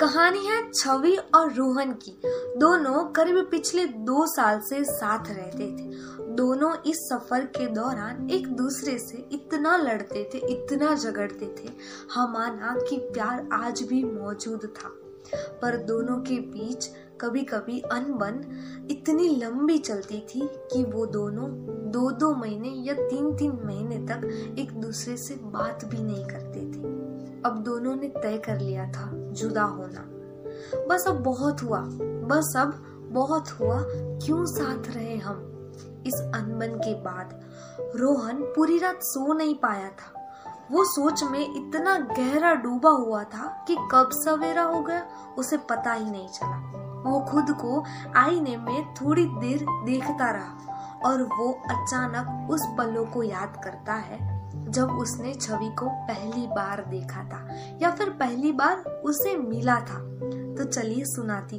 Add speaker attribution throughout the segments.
Speaker 1: कहानी है छवि और रोहन की। दोनों करीब पिछले दो साल से साथ रहते थे। दोनों इस सफ़र के दौरान एक दूसरे से इतना लड़ते थे, इतना झगड़ते थे हम माना कि प्यार आज भी मौजूद था। पर दोनों के बीच कभी कभी अनबन इतनी लंबी चलती थी कि वो दोनों दो दो महीने या तीन तीन महीने तक एक दूसरे से बात भी नहीं करते थे। अब दोनों ने तय कर लिया था जुदा होना। बस अब बहुत हुआ, बस अब बहुत हुआ, क्यों साथ रहे हम? इस अनबन के बाद रोहन पूरी रात सो नहीं पाया था। वो सोच में इतना गहरा डूबा हुआ था कि कब सवेरा हो गया, उसे पता ही नहीं चला। वो खुद को आईने में थोड़ी देर देखता रहा और वो अचानक उस पलों को याद करता है जब उसने छवि को पहली बार देखा था, या फिर पहली बार उसे मिला था तो चलिए सुनाती।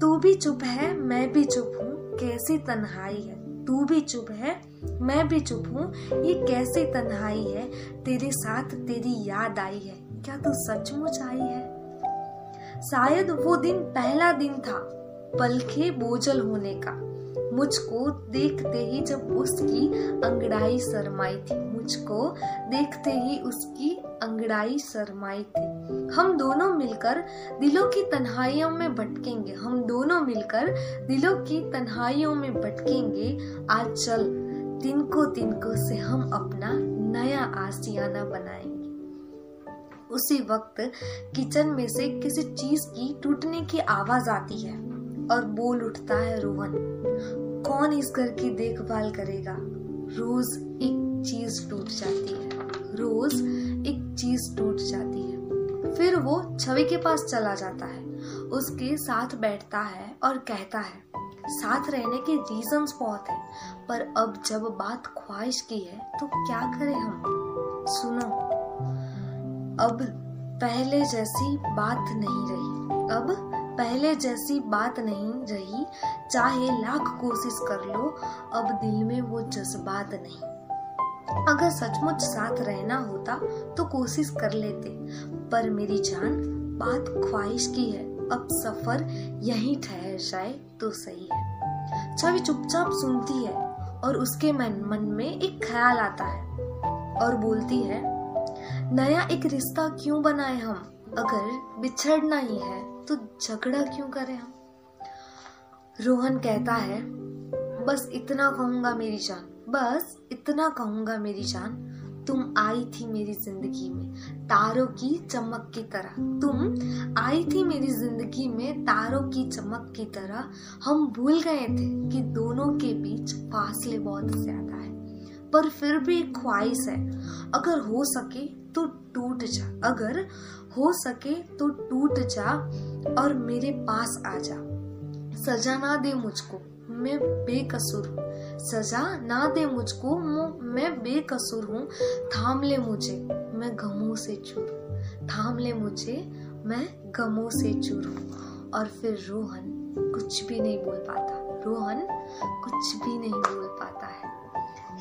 Speaker 1: तू भी चुप है, मैं भी चुप हूँ, कैसी तन्हाई है? तू भी चुप है, मैं भी चुप हूँ, ये कैसी तन्हाई है? तेरे साथ तेरी याद आई है, क्या तू सचमुच आई है? शायद वो दिन पहला दिन था पलखे बोझल होने का। मुझको देखते ही जब उसकी अंगड़ाई शरमाई थी, मुझको देखते ही उसकी अंगड़ाई शरमाई थी। हम दोनों मिलकर दिलों की तन्हाइयों में भटकेंगे। हम दोनों मिलकर दिलों की तन्हाइयों में भटकेंगे। आज चल, तिनको तिनको से हम अपना नया आसियाना बनाएँगे। उसी वक्त किचन में से किसी चीज़ की टूटने की आवाज़ आती है। और बोल उठता है रोहन, कौन इस घर की देखभाल करेगा? रोज एक चीज़ टूट जाती है, रोज एक चीज़ टूट जाती है। फिर वो छवि के पास चला जाता है, उसके साथ बैठता है और कहता है, साथ रहने के रीजंस बहुत है, पर अब जब बात ख्वाहिश की है तो क्या करें हम? सुनो, अब पहले जैसी बात नहीं रही, अब पहले जैसी बात नहीं रही। चाहे लाख कोशिश कर लो, अब दिल में वो जज्बात नहीं। अगर सचमुच साथ रहना होता तो कोशिश कर लेते। पर मेरी जान, बात ख्वाहिश की है। अब सफ़र यहीं ठहर जाए तो सही है। छवि चुपचाप सुनती है और उसके मन मन में एक ख्याल आता है और बोलती है, नया एक रिश्ता क्यों बनाए हम? अगर बिछड़ना ही है तो झगड़ा क्यों करें हम? रोहन कहता है, बस इतना कहूँगा मेरी जान, बस इतना कहूँगा मेरी जान, तुम आई थी मेरी ज़िंदगी में तारों की चमक की तरह। तुम आई थी मेरी ज़िंदगी में तारों की चमक की तरह। हम भूल गए थे कि दोनों के बीच फासले बहुत ज़्यादा है, पर फिर भी एक ख्वाहिश है। अगर हो सके तो टूट जा। अगर हो सके तो टूट जा और मेरे पास आ जा। सजा ना दे मुझको, मैं बेकसूर हूँ। सजा ना दे मुझको, मैं बेकसूर हूँ। थाम ले मुझे, मैं गमों से चूर थाम ले मुझे, मैं गमों से चूर हूँ। और फिर रोहन कुछ भी नहीं बोल पाता। रोहन कुछ भी नहीं बोल पाता है।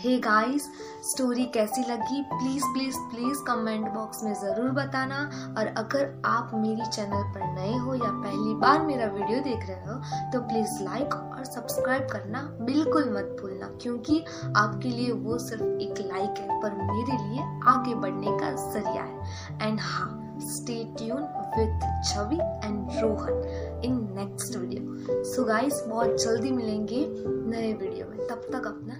Speaker 1: हे गाइस स्टोरी कैसी लगी? Please please please comment box में ज़रूर बताना। और अगर आप मेरी चैनल पर नए हो या पहली बार मेरा वीडियो देख रहे हो तो प्लीज़ लाइक और सब्सक्राइब करना बिल्कुल मत भूलना, क्योंकि आपके लिए वो सिर्फ़ एक लाइक है, पर मेरे लिए आगे बढ़ने का ज़रिया है। एंड हाँ stay tune with Chhavi and Rohan in next video so guys बहुत जल्दी मिलेंगे नए वीडियो में। तब तक अपना